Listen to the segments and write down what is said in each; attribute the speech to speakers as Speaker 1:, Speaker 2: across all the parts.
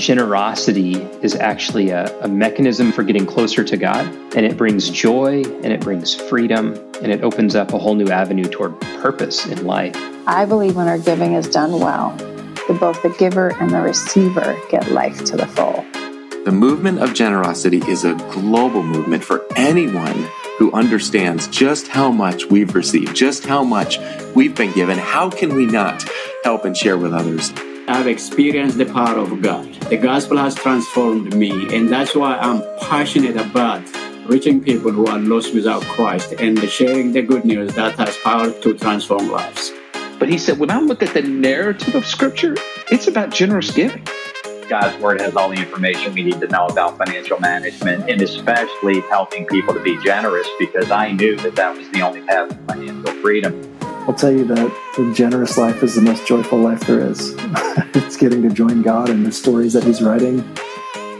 Speaker 1: generosity is actually a, a, mechanism for getting closer to God, and it brings joy and it brings freedom and it opens up a whole new avenue toward purpose in life.
Speaker 2: I believe when our giving is done well, that both the giver and the receiver get life to the full.
Speaker 3: The movement of generosity is a global movement for anyone who understands just how much we've received, just how much we've been given. How can we not help and share with others?
Speaker 4: I've experienced the power of God. The gospel has transformed me, and that's why I'm passionate about reaching people who are lost without Christ and sharing the good news that has power to transform lives.
Speaker 5: But he said, when I look at the narrative of Scripture, it's about generous giving.
Speaker 6: God's Word has all the information we need to know about financial management and especially helping people to be generous because I knew that that was the only path to financial freedom.
Speaker 7: I'll tell you that the generous life is the most joyful life there is. it's getting to join God in the stories that He's writing.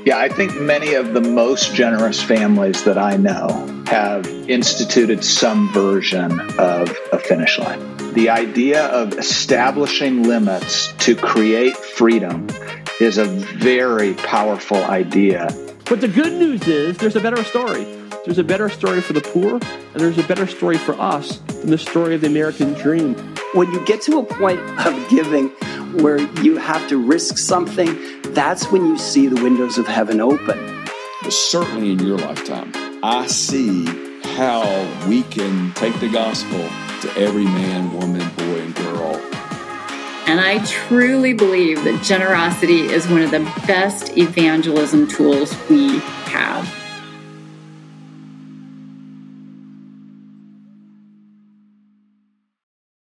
Speaker 8: Yeah, I think many of the most generous families that I know have instituted some version of a finish line. The idea of establishing limits to create freedom is a very powerful idea.
Speaker 9: But the good news is there's a better story. There's a better story for the poor, and there's a better story for us than the story of the American dream.
Speaker 10: When you get to a point of giving where you have to risk something, that's when you see the windows of heaven open.
Speaker 11: But certainly in your lifetime, I see how we can take the gospel to every man, woman, boy, and girl.
Speaker 12: And I truly believe that generosity is one of the best evangelism tools we have.